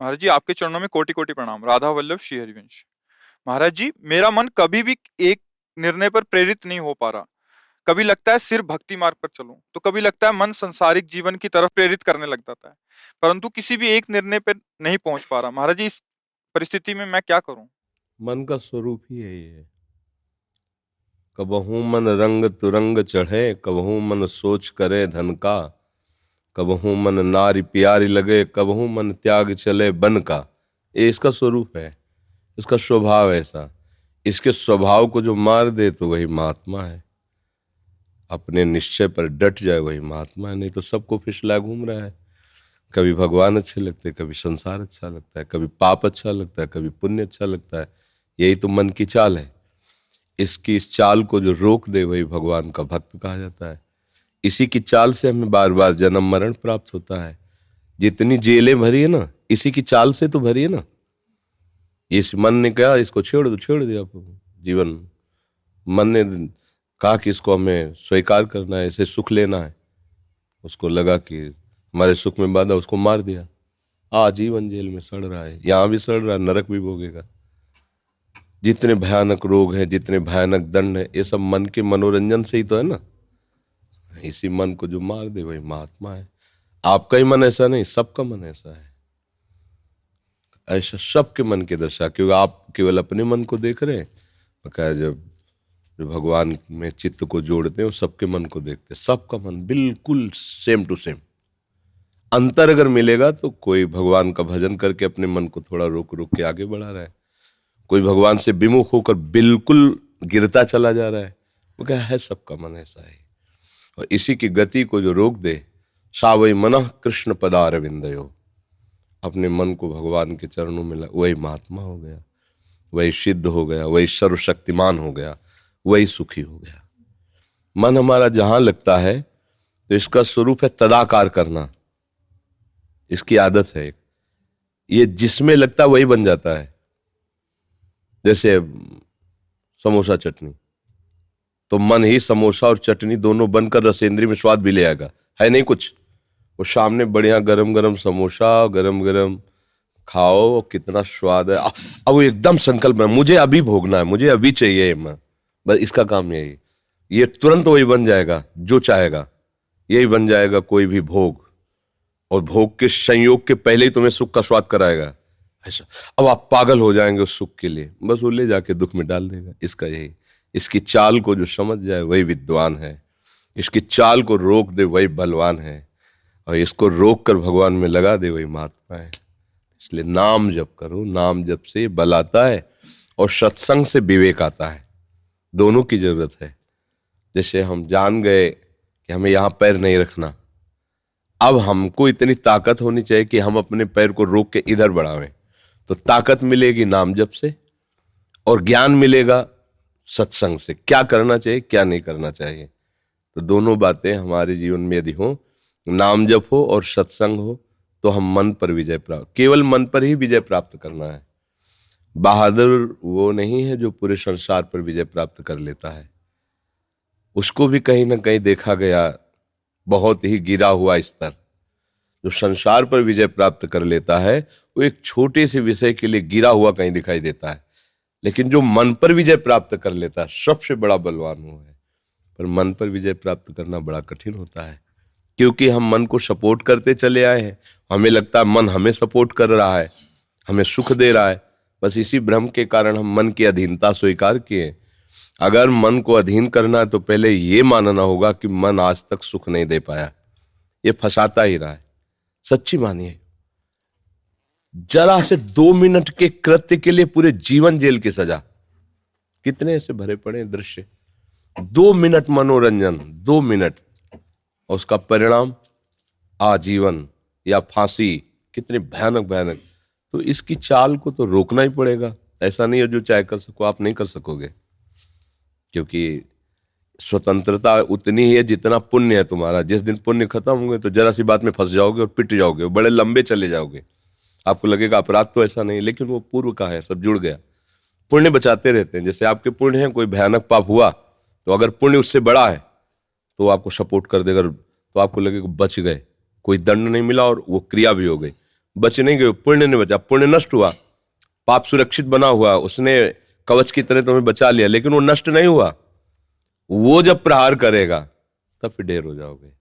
महाराज जी, आपके चरणों में कोटि कोटि प्रणाम। राधा वल्लभ श्री हरिवंश महाराज जी, मेरा मन कभी भी एक निर्णय पर प्रेरित नहीं हो पा रहा। कभी लगता है सिर्फ़ भक्ति मार्ग पर चलूँ तो कभी लगता है मन संसारिक जीवन की तरफ़ प्रेरित करने लग जाता है। परंतु किसी भी एक निर्णय पर नहीं पहुँच पा रहा। महाराज जी, इस परिस्थिति में मैं क्या करूँ? मन का स्वरूप ही है ये। कबहू मन रंग तुरंग चढ़े, कबहू मन सोच करे धन का। कबहू मन नारी प्यारी लगे, कबहू मन त्याग चले बन का। ये इसका स्वरूप है, इसका स्वभाव ऐसा। इसके स्वभाव को जो मार दे तो वही महात्मा है। अपने निश्चय पर डट जाए वही महात्मा है, नहीं तो सबको फिसला घूम रहा है। कभी भगवान अच्छे लगते हैं, कभी संसार अच्छा लगता है, कभी पाप अच्छा लगता है, कभी पुण्य अच्छा लगता है। यही तो मन की चाल है। इसकी इस चाल को जो रोक दे वही भगवान का भक्त कहा जाता है। इसी की चाल से हमें बार बार जन्म मरण प्राप्त होता है। जितनी जेलें भरी है ना, इसी की चाल से तो भरी है ना। इस मन ने कहा, इसको छेड़ दो, छेड़ दिया जीवन। मन ने कहा कि इसको हमें स्वीकार करना है, इसे सुख लेना है। उसको लगा कि हमारे सुख में बाधा, उसको मार दिया। आजीवन जेल में सड़ रहा है, यहाँ भी सड़ रहा है, नरक भी भोगेगा। जितने भयानक रोग हैं, जितने भयानक दंड है, ये सब मन के मनोरंजन से ही तो है ना। इसी मन को जो मार दे, वही महात्मा है। आपका ही मन ऐसा नहीं, सबका मन ऐसा है। ऐसा सबके मन की दशा, क्योंकि आप केवल अपने मन को देख रहे हैं। बकाया जब जो भगवान में चित्त को जोड़ते हैं सबके मन को देखते हैं। सबका मन बिल्कुल सेम टू सेम अंतर अगर मिलेगा तो कोई भगवान का भजन करके अपने मन को थोड़ा रोक रोक के आगे बढ़ा रहा है। कोई भगवान से विमुख होकर बिल्कुल गिरता चला जा रहा है। वो क्या है सबका मन ऐसा है। और इसी की गति को जो रोक दे सावई मन कृष्ण पदार विंदयो अपने मन को भगवान के चरणों में लग वही महात्मा हो गया, वही सिद्ध हो गया, वही सर्वशक्तिमान हो गया, वही सुखी हो गया। मन हमारा जहाँ लगता है तो इसका स्वरूप है तदाकार करना। इसकी आदत है ये जिसमें लगता वही बन जाता है। जैसे समोसा चटनी। तो मन ही समोसा और चटनी दोनों बनकर रसेंद्री में स्वाद भी ले आएगा। है नहीं कुछ? वो सामने बढ़िया गरम गरम समोसा गरम गरम खाओ, कितना स्वाद है। अब वो एकदम संकल्प है मुझे अभी भोगना है, मुझे अभी चाहिए मैं। बस इसका काम यही। ये तुरंत वही बन जाएगा, जो चाहेगा। यही बन जाएगा कोई भी भोग। और भोग के संयोग के पहले ही तुम्हें सुख का स्वाद कराएगा। ऐसा अब आप पागल हो जाएँगे उस सुख के लिए। बस वो ले जाके दुख में डाल देगा, इसका यही। इसकी चाल को जो समझ जाए वही विद्वान है। इसकी चाल को रोक दे वही बलवान है। और इसको रोक कर भगवान में लगा दे वही महात्मा है। इसलिए नाम जप करो, नाम जप से बल आता है और सत्संग से विवेक आता है। दोनों की ज़रूरत है। जैसे हम जान गए कि हमें यहाँ पैर नहीं रखना। अब हमको इतनी ताकत होनी चाहिए कि हम अपने पैर को रोक के इधर बढ़ावें। तो ताकत मिलेगी नाम जप से और ज्ञान मिलेगा सत्संग से। क्या करना चाहिए, क्या नहीं करना चाहिए? तो दोनों बातें हमारे जीवन में यदि हो, नाम जप हो और सत्संग हो तो हम मन पर विजय प्राप्त, केवल मन पर ही विजय प्राप्त करना है। बहादुर वो नहीं है जो पूरे संसार पर विजय प्राप्त कर लेता है। उसको भी कहीं ना कहीं देखा गया, बहुत ही गिरा हुआ स्तर। जो संसार पर विजय प्राप्त कर लेता है, वो एक छोटे से विषय के लिए गिरा हुआ कहीं दिखाई देता है। लेकिन जो मन पर विजय प्राप्त कर लेता है, सबसे बड़ा बलवान वो है। पर मन पर विजय प्राप्त करना बड़ा कठिन होता है, क्योंकि हम मन को सपोर्ट करते चले आए हैं। हमें लगता है मन हमें सपोर्ट कर रहा है, हमें सुख दे रहा है। बस इसी भ्रम के कारण हम मन की अधीनता स्वीकार किए। अगर मन को अधीन करना है तो पहले ये मानना होगा कि मन आज तक सुख नहीं दे पाया। ये फंसाता ही रहा है। सच्ची मानिए जरा से दो मिनट के कृत्य के लिए पूरे जीवन जेल की सजा। कितने ऐसे भरे पड़े दृश्य। दो मिनट मनोरंजन, दो मिनट। और उसका परिणाम, आजीवन या फांसी, कितने भयानक भयानक। तो इसकी चाल को तो रोकना ही पड़ेगा। ऐसा नहीं है जो चाहे कर सको, आप नहीं कर सकोगे। क्योंकि स्वतंत्रता उतनी ही है जितना पुण्य है तुम्हारा। जिस दिन पुण्य खत्म होंगे तो जरा सी बात में फंस जाओगे और पिट जाओगे बड़े लंबे चले जाओगे। आपको लगेगा अपराध तो ऐसा नहीं, लेकिन वो पूर्व का है, सब जुड़ गया। पुण्य बचाते रहते हैं। जैसे आपके पुण्य है, कोई भयानक पाप हुआ तो अगर पुण्य उससे बड़ा है तो आपको सपोर्ट कर देगा तो आपको लगेगा बच गए। कोई दंड नहीं मिला और वो क्रिया भी हो गई। बच नहीं गए, पुण्य नहीं बचा। पुण्य नष्ट हुआ। पाप सुरक्षित बना हुआ। उसने कवच की तरह तुम्हें बचा लिया, लेकिन वो नष्ट नहीं हुआ। वो जब प्रहार करेगा, तब फिर ढेर हो जाओगे।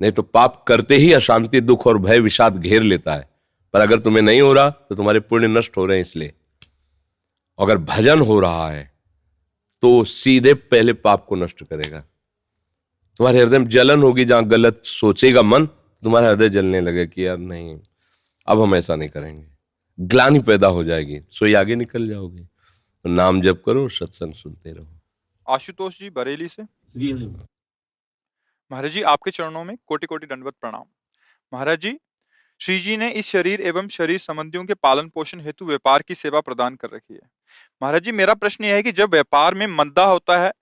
नहीं तो पाप करते ही अशांति, दुख और भय, विषाद घेर लेता है। पर अगर तुम्हें नहीं हो रहा तो तुम्हारे पुण्य नष्ट हो रहे हैं इसलिए। अगर भजन हो रहा है तो सीधे पहले पाप को नष्ट करेगा। तुम्हारे हृदय में जलन होगी जहाँ गलत सोचेगा मन तुम्हारा हृदय जलने लगे कि यार नहीं अब हम ऐसा नहीं करेंगे। ग्लानी पैदा हो जाएगी सोई आगे निकल जाओगे। तो नाम जप करो सत्संग सुनते रहो। आशुतोष जी बरेली से? महाराज जी आपके चरणों में कोटि कोटि दंडवत प्रणाम। महाराज जी श्री जी ने इस शरीर एवं शरीर संबंधियों के पालन पोषण हेतु व्यापार की सेवा प्रदान कर रखी है। महाराज जी, मेरा प्रश्न यह है कि जब व्यापार में मंदा होता है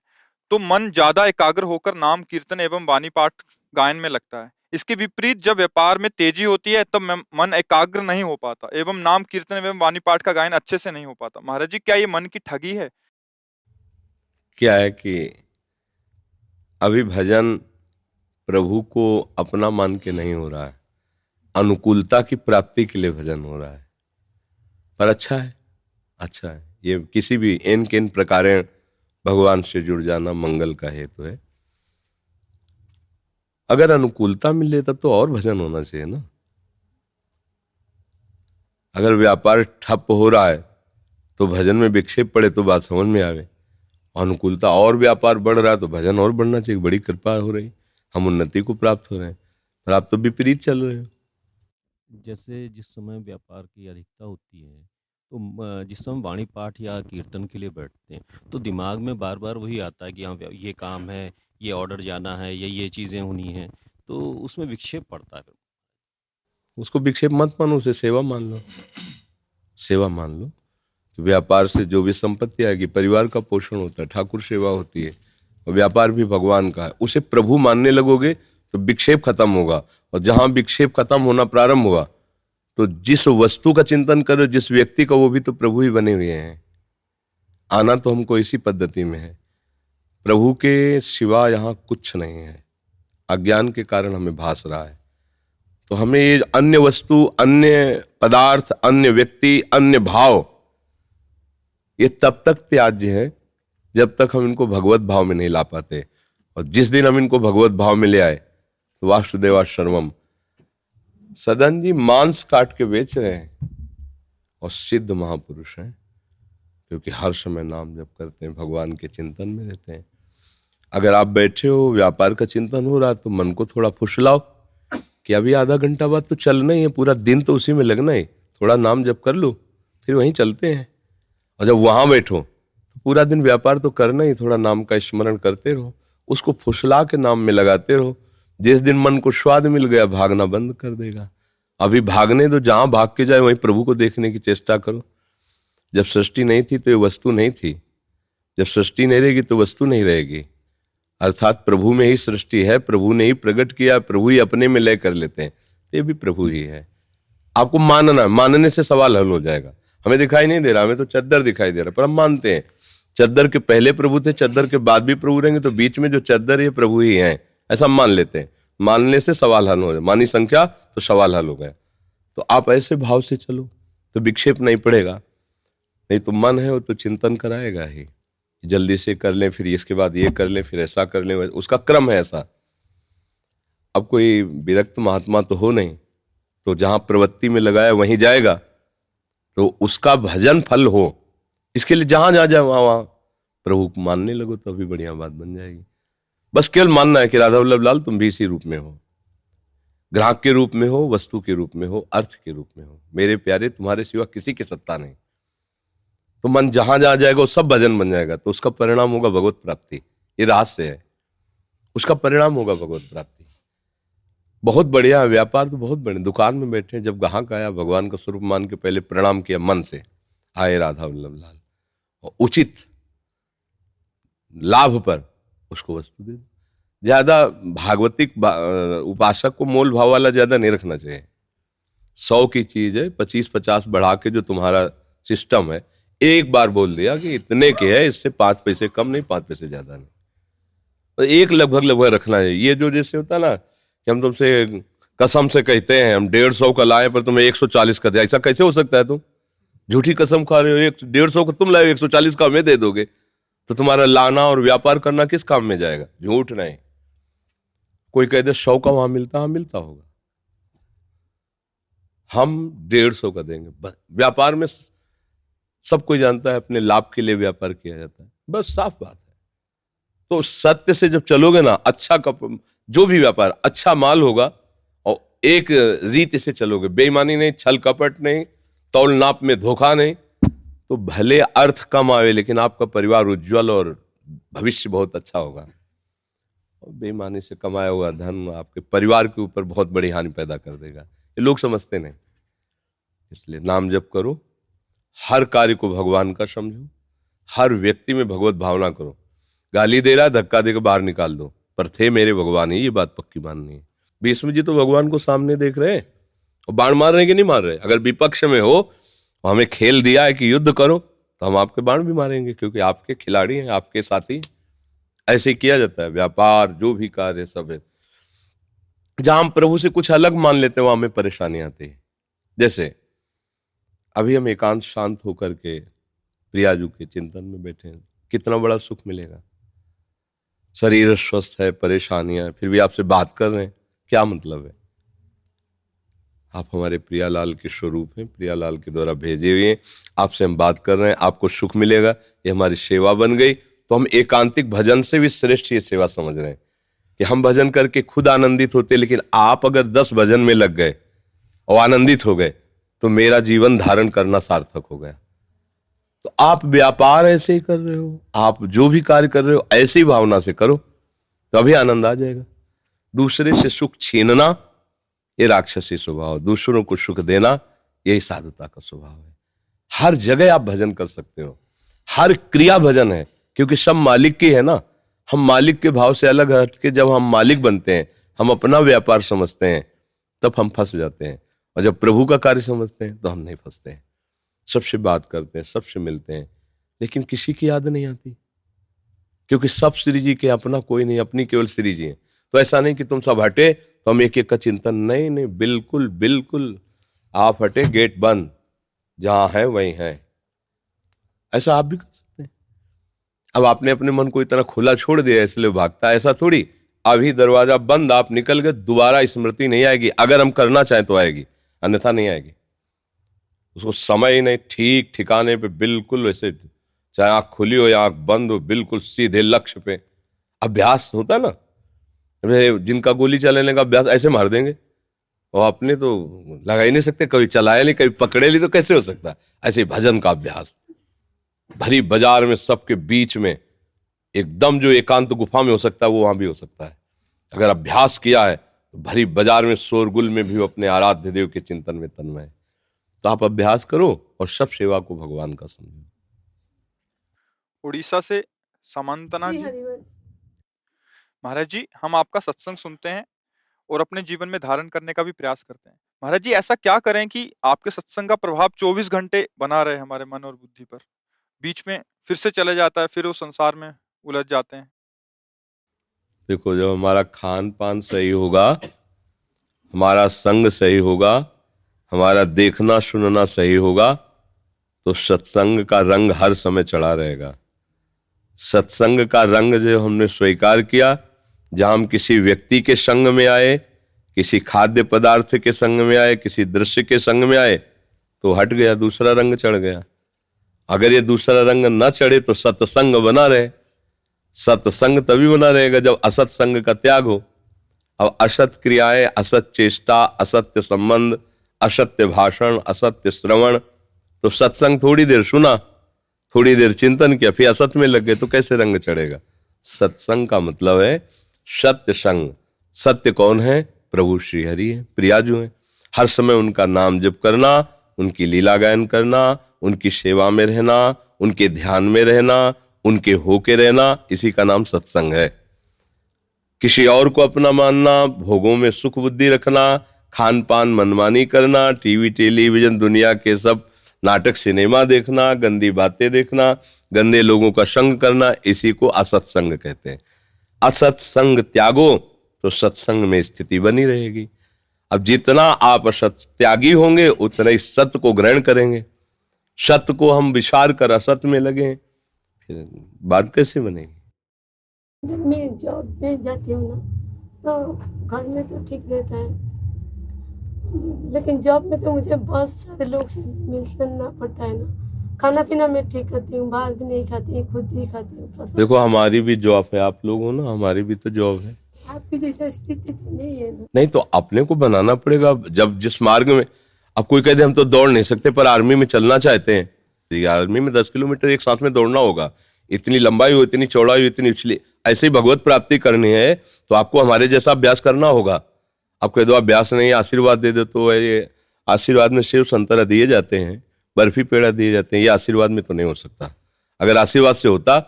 तो मन ज़्यादा एकाग्र होकर नाम, कीर्तन एवं वाणी पाठ गायन में लगता है। इसके विपरीत जब व्यापार में तेज़ी होती है, तब मन एकाग्र नहीं हो पाता एवं नाम, कीर्तन एवं वाणी पाठ का गायन अच्छे से नहीं हो पाता। महाराज जी, क्या ये मन की ठगी है? क्या है कि अभी भजन प्रभु को अपना मान के नहीं हो रहा है। अनुकूलता की प्राप्ति के लिए भजन हो रहा है। पर अच्छा है अच्छा है। ये किसी भी इन किन प्रकार भगवान से जुड़ जाना मंगल का हेतु है। अगर अनुकूलता मिले तब तो और भजन होना चाहिए ना। अगर व्यापार ठप हो रहा है तो भजन में विक्षेप पड़े तो बात समझ में आवे। अनुकूलता और व्यापार बढ़ रहा है तो भजन और बढ़ना चाहिए, बड़ी कृपा हो रही। हम उन्नति को प्राप्त हो रहे हैं। पर आप तो विपरीत चल रहे हो। जैसे जिस समय व्यापार की अधिकता होती है तो जिस समय वाणी पाठ या कीर्तन के लिए बैठते हैं तो दिमाग में बार बार वही आता है कि हाँ ये काम है, ये ऑर्डर जाना है, या, ये चीज़ें होनी है तो उसमें विक्षेप पड़ता है उसको विक्षेप मत मानो, उसे सेवा मान लो। सेवा मान लो कि व्यापार से जो भी संपत्ति आएगी, परिवार का पोषण होता है, ठाकुर सेवा होती है, और व्यापार भी भगवान का है, उसे प्रभु मानने लगोगे तो विक्षेप खत्म होगा और जहाँ विक्षेप खत्म होना प्रारंभ हुआ तो जिस वस्तु का चिंतन करो जिस व्यक्ति का, वो भी तो प्रभु ही बने हुए हैं। आना तो हमको इसी पद्धति में है। प्रभु के सिवा यहाँ कुछ नहीं है। अज्ञान के कारण हमें भास रहा है। तो हमें ये अन्य वस्तु, अन्य पदार्थ, अन्य व्यक्ति, अन्य भाव, ये तब तक त्याज्य है जब तक हम इनको भगवत भाव में नहीं ला पाते। और जिस दिन हम इनको भगवत भाव में ले आए वासुदेवा शर्वम सदन जी मांस काट के बेच रहे हैं और सिद्ध महापुरुष हैं, क्योंकि हर समय नाम जप करते हैं, भगवान के चिंतन में रहते हैं। अगर आप बैठे हो, व्यापार का चिंतन हो रहा तो मन को थोड़ा फुसलाओ कि अभी आधा घंटा बाद तो चलना ही है, पूरा दिन तो उसी में लगना है। थोड़ा नाम जप कर लो, फिर वहीं चलते हैं। और जब वहाँ बैठो तो पूरा दिन व्यापार तो करना ही, थोड़ा नाम का स्मरण करते रहो, उसको फुसला के नाम में लगाते रहो जिस दिन मन को स्वाद मिल गया, भागना बंद कर देगा। अभी भागने दो, जहाँ भाग के जाए, वहीं प्रभु को देखने की चेष्टा करो। जब सृष्टि नहीं थी तो ये वस्तु नहीं थी। जब सृष्टि नहीं रहेगी तो वस्तु नहीं रहेगी। अर्थात प्रभु में ही सृष्टि है, प्रभु ने ही प्रकट किया, प्रभु ही अपने में लय कर लेते हैं। ये भी प्रभु ही है। आपको मानना, मानने से सवाल हल हो जाएगा। हमें दिखाई नहीं दे रहा, हमें तो चद्दर दिखाई दे रहा, पर हम मानते हैं। चद्दर के पहले प्रभु थे, चद्दर के बाद भी प्रभु रहेंगे तो बीच में जो चद्दर है प्रभु ही है। ऐसा मान लेते हैं। मानने से सवाल हल हो जाए। मानी संख्या तो सवाल हल हो गया तो आप ऐसे भाव से चलो तो विक्षेप नहीं पड़ेगा। नहीं तो मन है वो तो चिंतन कराएगा ही। जल्दी से कर लें, फिर इसके बाद ये कर लें, फिर ऐसा कर लें उसका क्रम है ऐसा। अब कोई विरक्त महात्मा तो हो नहीं तो जहाँ प्रवृत्ति में लगाया वहीं जाएगा। तो उसका भजन फल हो। इसके लिए जहाँ जा जाए वहाँ वहाँ। प्रभु मानने लगो तो अभी बढ़िया बात बन जाएगी। बस केवल मानना है कि राधा वल्लभ लाल, तुम भी इसी रूप में हो। ग्राहक के रूप में हो, वस्तु के रूप में हो, अर्थ के रूप में हो। मेरे प्यारे, तुम्हारे सिवा किसी की सत्ता नहीं। तो मन जहाँ जहाँ जाएगा, वो सब भजन बन जाएगा। तो उसका परिणाम होगा भगवत प्राप्ति। ये रहस्य है। उसका परिणाम होगा भगवत प्राप्ति। बहुत बढ़िया व्यापार तो बहुत बढ़िया दुकान में बैठे जब ग्राहक आया, भगवान का स्वरूप मान के पहले प्रणाम किया मन से। आए राधा वल्लभ लाल। उचित लाभ पर उसको वस्तु दे दो। ज़्यादा भागवतिक उपासक को मोल भाव वाला ज़्यादा नहीं रखना चाहिए। सौ की चीज़ है, पच्चीस पचास बढ़ा के जो तुम्हारा सिस्टम है, एक बार बोल दिया कि इतने के है, इससे पाँच पैसे कम नहीं, पाँच पैसे ज़्यादा नहीं। तो एक लगभग लगभग रखना है। ये जो जैसे होता ना कि हम तुमसे कसम से कहते हैं, हम डेढ़ सौ का लाए पर तुम्हें एक सौ चालीस का दिया ऐसा कैसे हो सकता है तुम? झूठी कसम खा रहे हो, एक डेढ़ सौ का तुम लाए, एक सौ चालीस का हमें दे दोगे। तो तुम्हारा लाना और व्यापार करना किस काम में जाएगा? झूठ नहीं। कोई कह दे, सौ का वहाँ मिलता हाँ मिलता होगा। हम डेढ़ सौ का देंगे। व्यापार में सब कोई जानता है, अपने लाभ के लिए व्यापार किया जाता है। बस साफ़ बात है। तो सत्य से जब चलोगे ना अच्छा कप, जो भी व्यापार अच्छा माल होगा, और एक रीति से चलोगे। बेईमानी नहीं, छल कपट नहीं तौल नाप में धोखा नहीं तो भले अर्थ कम आवे, लेकिन आपका परिवार उज्जवल और भविष्य बहुत अच्छा होगा। और बेईमानी से कमाया हुआ धन आपके परिवार के ऊपर बहुत बड़ी हानि पैदा कर देगा। ये लोग समझते नहीं। इसलिए नाम जप करो, हर कार्य को भगवान का समझो, हर व्यक्ति में भगवत भावना करो। गाली दे रहा धक्का देकर बाहर निकाल दो, पर थे मेरे भगवान ही ये बात पक्की माननी है। भीष्म जी तो भगवान को सामने देख रहे हैं, और बाण मार रहे हैं कि नहीं मार रहे अगर विपक्ष में हो तो हमें खेल दिया है कि युद्ध करो तो हम आपके बाण भी मारेंगे, क्योंकि आपके खिलाड़ी हैं, आपके साथी ऐसे किया जाता है, व्यापार, जो भी कार्य सब है। जहाँ हम प्रभु से कुछ अलग मान लेते हैं, वहाँ हमें परेशानी आती है। जैसे, अभी हम एकांत शांत होकर के प्रियाजू के चिंतन में बैठे हैं, कितना बड़ा सुख मिलेगा। शरीर स्वस्थ है, परेशानियाँ फिर भी आपसे बात कर रहे हैं, क्या मतलब है? आप हमारे प्रियालाल के स्वरूप हैं प्रियालाल के द्वारा भेजे हुए हैं। आपसे हम बात कर रहे हैं, आपको सुख मिलेगा, ये हमारी सेवा बन गई। तो हम एकांतिक भजन से भी श्रेष्ठ ये सेवा समझ रहे हैं कि हम भजन करके खुद आनंदित होते लेकिन आप अगर दस भजन में लग गए और आनंदित हो गए तो मेरा जीवन धारण करना सार्थक हो गया। तो आप व्यापार ऐसे ही कर रहे हो, आप जो भी कार्य कर रहे हो, ऐसी भावना से करो तो अभी आनंद आ जाएगा। दूसरे से सुख छीनना ये राक्षसी स्वभाव दूसरों को सुख देना यही साधुता का स्वभाव है। हर जगह आप भजन कर सकते हो। हर क्रिया भजन है, क्योंकि सब मालिक की है ना। हम मालिक के भाव से अलग हट के जब हम मालिक बनते हैं, हम अपना व्यापार समझते हैं, तब हम फंस जाते हैं। और जब प्रभु का कार्य समझते हैं तो हम नहीं फंसते हैं। सबसे बात करते हैं, सबसे मिलते हैं। लेकिन किसी की याद नहीं आती। क्योंकि सब श्री जी के अपना कोई नहीं, अपनी केवल श्री जी है। तो ऐसा नहीं कि तुम सब हटे तो हम एक एक का चिंतन, नहीं नहीं, बिल्कुल बिल्कुल, आप हटे, गेट बंद, जहाँ है, वहीं है। ऐसा आप भी कर सकते हैं। अब आपने अपने मन को इतना खुला छोड़ दिया, इसलिए भागता ऐसा थोड़ी। अभी दरवाज़ा बंद, आप निकल गए, दोबारा स्मृति नहीं आएगी। अगर हम करना चाहें तो आएगी, अन्यथा नहीं आएगी। उसको समय ही नहीं, ठीक ठिकाने पे बिल्कुल वैसे, चाहे आँख खुली हो या आँख बंद हो, बिल्कुल सीधे लक्ष्य पे। अभ्यास होता है ना? जिनका गोली चलाने का अभ्यास ऐसे मार देंगे। और अपने तो लगा ही नहीं सकते कभी चलाए नहीं कभी पकड़े ली तो कैसे हो सकता? है ऐसे भजन का अभ्यास। भरी बाज़ार में सबके बीच में एकदम जो एकांत गुफा में हो सकता है वो वहाँ भी हो सकता है। अगर अभ्यास किया है तो भरी बाज़ार में शोरगुल में भी अपने आराध्य देव के चिंतन में तन्मय तो आप अभ्यास करो और सब सेवा को भगवान का समझो। उड़ीसा से समंतना जी महाराज जी, हम आपका सत्संग सुनते हैं और अपने जीवन में धारण करने का भी प्रयास करते हैं। महाराज जी, ऐसा क्या करें कि आपके सत्संग का प्रभाव 24 घंटे बना रहे हमारे मन और बुद्धि पर? बीच में फिर से चले जाता है, फिर वो संसार में उलझ जाते हैं। देखो, जब हमारा खान पान सही होगा, हमारा संग सही होगा, हमारा देखना सुनना सही होगा तो सत्संग का रंग हर समय चढ़ा रहेगा। सत्संग का रंग जो हमने स्वीकार किया जहाँ हम किसी व्यक्ति के संग में आए, किसी खाद्य पदार्थ के संग में आए, किसी दृश्य के संग में आए तो हट गया, दूसरा रंग चढ़ गया। अगर ये दूसरा रंग न चढ़े तो सत्संग बना रहे। सत्संग तभी बना रहेगा जब असत संग का त्याग हो। अब असत क्रियाएँ, असत चेष्टा असत्य संबंध असत्य भाषण असत्य श्रवण तो सत्संग थोड़ी देर सुना, थोड़ी देर चिंतन किया, फिर असत में लग गए तो कैसे रंग चढ़ेगा? सत्संग का मतलब है सत्य संग सत्य कौन है? प्रभु श्री हरि है, प्रियाजू है। हर समय उनका नाम जप करना, उनकी लीला गायन करना, उनकी सेवा में रहना, उनके ध्यान में रहना, उनके होके रहना, इसी का नाम सत्संग है। किसी और को अपना मानना, भोगों में सुख बुद्धि रखना खान पान मनमानी करना, टीवी, टेलीविज़न, दुनिया के सब नाटक, सिनेमा देखना, गंदी बातें देखना, गंदे लोगों का संग करना, इसी को असत्संग कहते हैं। असत्संग त्यागो तो सत्संग में स्थिति बनी रहेगी। अब जितना आप असत त्यागी होंगे, उतना ही सत्य को ग्रहण करेंगे। सत्य को हम विचार कर असत में लगे, फिर बात कैसे बनेगी? जब मैं जॉब पे जाती हूँ ना तो घर में तो ठीक रहता है। लेकिन जॉब में तो मुझे बहुत सारे लोग से मिलना पड़ता है ना। खाना पीना मैं ठीक करती हूँ बाहर भी नहीं खाती खुद ही खाती हूँ देखो हमारी भी जॉब है आप लोग हो ना हमारी भी तो जॉब है। आपकी जैसा स्थिति तो नहीं है ना। नहीं तो अपने को बनाना पड़ेगा जब जिस मार्ग में अब कोई कहते हम तो दौड़ नहीं सकते पर आर्मी में चलना चाहते हैं। तो आर्मी में दस किलोमीटर एक साथ में दौड़ना होगा। इतनी लंबाई हो इतनी चौड़ाई हो इतनी उछली ऐसे ही भगवत प्राप्ति करनी है तो आपको हमारे जैसा अभ्यास करना होगा। आप कह दो अभ्यास नहीं आशीर्वाद दे दो तो ये आशीर्वाद में शिव संतरा दिए जाते हैं। बर्फ़ी पेड़ा दिए जाते हैं, ये आशीर्वाद में तो नहीं हो सकता। अगर आशीर्वाद से होता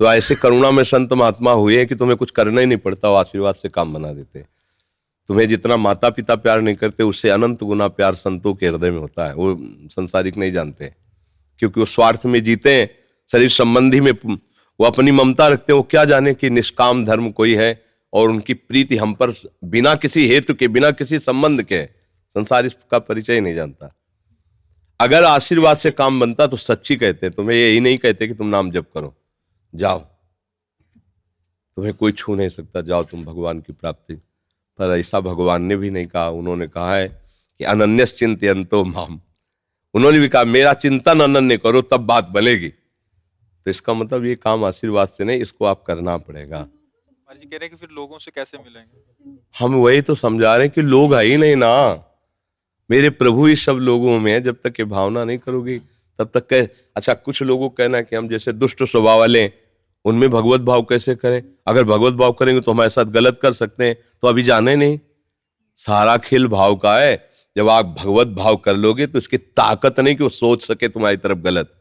तो ऐसे करुणा में संत महात्मा हुए हैं कि तुम्हें कुछ करना ही नहीं पड़ता, वो आशीर्वाद से काम बना देते तुम्हें जितना माता पिता प्यार नहीं करते, उससे अनंत गुना प्यार संतों के हृदय में होता है, वो संसारिक नहीं जानते। क्योंकि वो स्वार्थ में जीते हैं, शरीर संबंधी में वो अपनी ममता रखते हैं, वो क्या जाने कि निष्काम धर्म कोई है, और उनकी प्रीति हम पर बिना किसी हेतु के, बिना किसी संबंध के, संसार इसका परिचय नहीं जानता। अगर आशीर्वाद से काम बनता तो सच्ची कहते तुम्हें यही नहीं कहते कि तुम नाम जप करो। जाओ। तुम्हें कोई छू नहीं सकता जाओ तुम भगवान की प्राप्ति। पर ऐसा भगवान ने भी नहीं कहा उन्होंने कहा है कि अनन्य चिंतो माम। उन्होंने भी कहा मेरा चिंतन अनन्य करो तब बात बनेगी। तो इसका मतलब ये काम आशीर्वाद से नहीं इसको आप करना पड़ेगा। कह रहे हैं कि फिर लोगों से कैसे मिलेंगे? हम वही तो समझा रहे हैं कि लोग है ही नहीं ना। मेरे प्रभु ही सब लोगों में है, जब तक ये भावना नहीं करोगी, तब तक कह अच्छा कुछ लोगों को कहना कि हम जैसे दुष्ट स्वभाव वाले उनमें भगवत भाव कैसे करें? अगर भगवत भाव करेंगे तो हमारे साथ गलत कर सकते हैं तो अभी जाने नहीं। सारा खेल भाव का है, जब आप भगवत भाव कर लोगे तो इसकी ताकत नहीं कि वो सोच सके तुम्हारी तरफ़ गलत।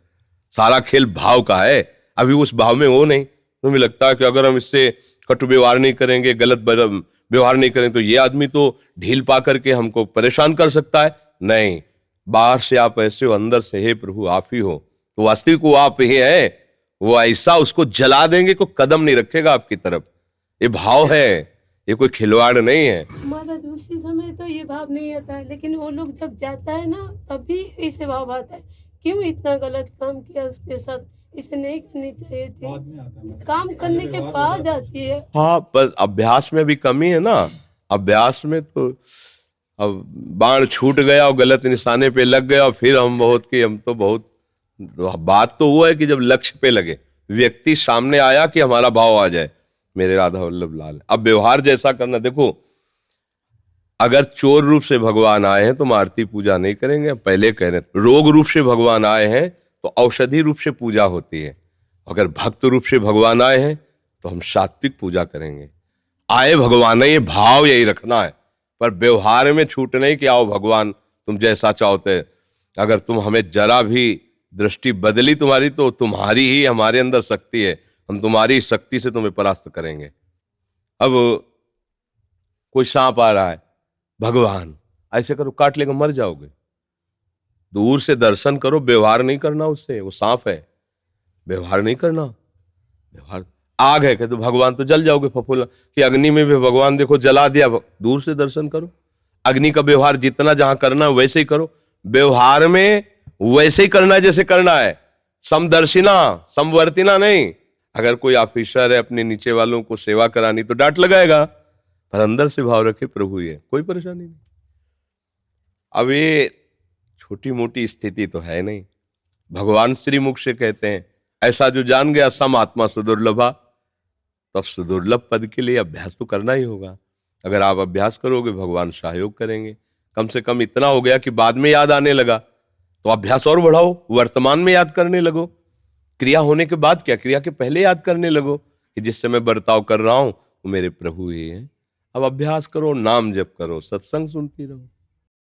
सारा खेल भाव का है, अभी उस भाव में वो नहीं। तुम्हें लगता है कि अगर हम इससे कटु व्यवहार नहीं करेंगे, गलत व्यवहार नहीं करें तो ये आदमी तो ढील पा करके हमको परेशान कर सकता है। नहीं, बाहर से आप ऐसे हो, अंदर से, हे प्रभु, आप ही हो। तो वास्तविक वो आप ही है, वो ऐसा उसको जला देंगे को कदम नहीं रखेगा आपकी तरफ़। ये भाव है, ये कोई खिलवाड़ नहीं है। हमारा दूसरी समय तो ये भाव नहीं आता है, लेकिन वो लोग जब जाता है ना, तभी इसे भाव आता है। क्यों इतना गलत काम किया उसके साथ? इसे नहीं करनी चाहिए थी। काम करने के बाद आती है। हाँ बस अभ्यास में भी कमी है ना। अभ्यास में तो अब बाण छूट गया और गलत निशाने पे लग गया और फिर हम बहुत की हम तो बहुत बात तो हुआ है कि जब लक्ष्य पे लगे व्यक्ति सामने आया कि हमारा भाव आ जाए मेरे राधा वल्लभ लाल। अब व्यवहार जैसा करना देखो अगर चोर रूप से भगवान आए हैं तो आरती पूजा नहीं करेंगे। पहले कह रहे रोग रूप से भगवान आए हैं तो औषधि रूप से पूजा होती है। अगर भक्त रूप से भगवान आए हैं तो हम सात्विक पूजा करेंगे। आए भगवान, ये भाव यही रखना है। पर व्यवहार में छूट नहीं कि आओ भगवान, तुम जैसा चाहते। अगर तुम हमें जरा भी दृष्टि बदली तुम्हारी तो तुम्हारी ही हमारे अंदर शक्ति है। हम तुम्हारी शक्ति से तुम्हें परास्त करेंगे। अब कोई सांप आ रहा है, भगवान, ऐसे करो, काट लेगा, मर जाओगे। दूर से दर्शन करो, व्यवहार नहीं करना उससे, वो सांप है। व्यवहार नहीं करना। व्यवहार, आग है, कहते भगवान तो जल जाओगे फफूला कि अग्नि में भी भगवान देखो जला दिया, दूर से दर्शन करो। अग्नि का व्यवहार जितना जहाँ करना है, वैसे ही करो। व्यवहार में वैसे ही करना है जैसे करना है। समदर्शिना, समवर्तिना नहीं। अगर कोई ऑफिसर है अपने नीचे वालों को सेवा करानी तो डांट लगाएगा, पर अंदर से भाव रखे प्रभु ये, कोई परेशानी नहीं। अब ये छोटी मोटी स्थिति तो है नहीं। भगवान श्री मुख से कहते हैं, ऐसा जो जान गया, सम आत्मा सुदुर्लभा। तब सुदुर्लभ पद के लिए अभ्यास तो करना ही होगा। अगर आप अभ्यास करोगे, भगवान सहयोग करेंगे। कम से कम इतना हो गया कि बाद में याद आने लगा। तो अभ्यास और बढ़ाओ, वर्तमान में याद करने लगो। क्रिया होने के बाद क्या? क्रिया के पहले याद करने लगो कि जिससे मैं बर्ताव कर रहा हूँ, वो मेरे प्रभु ही है। अब अभ्यास करो, नाम जप करो, सत्संग सुनती रहो।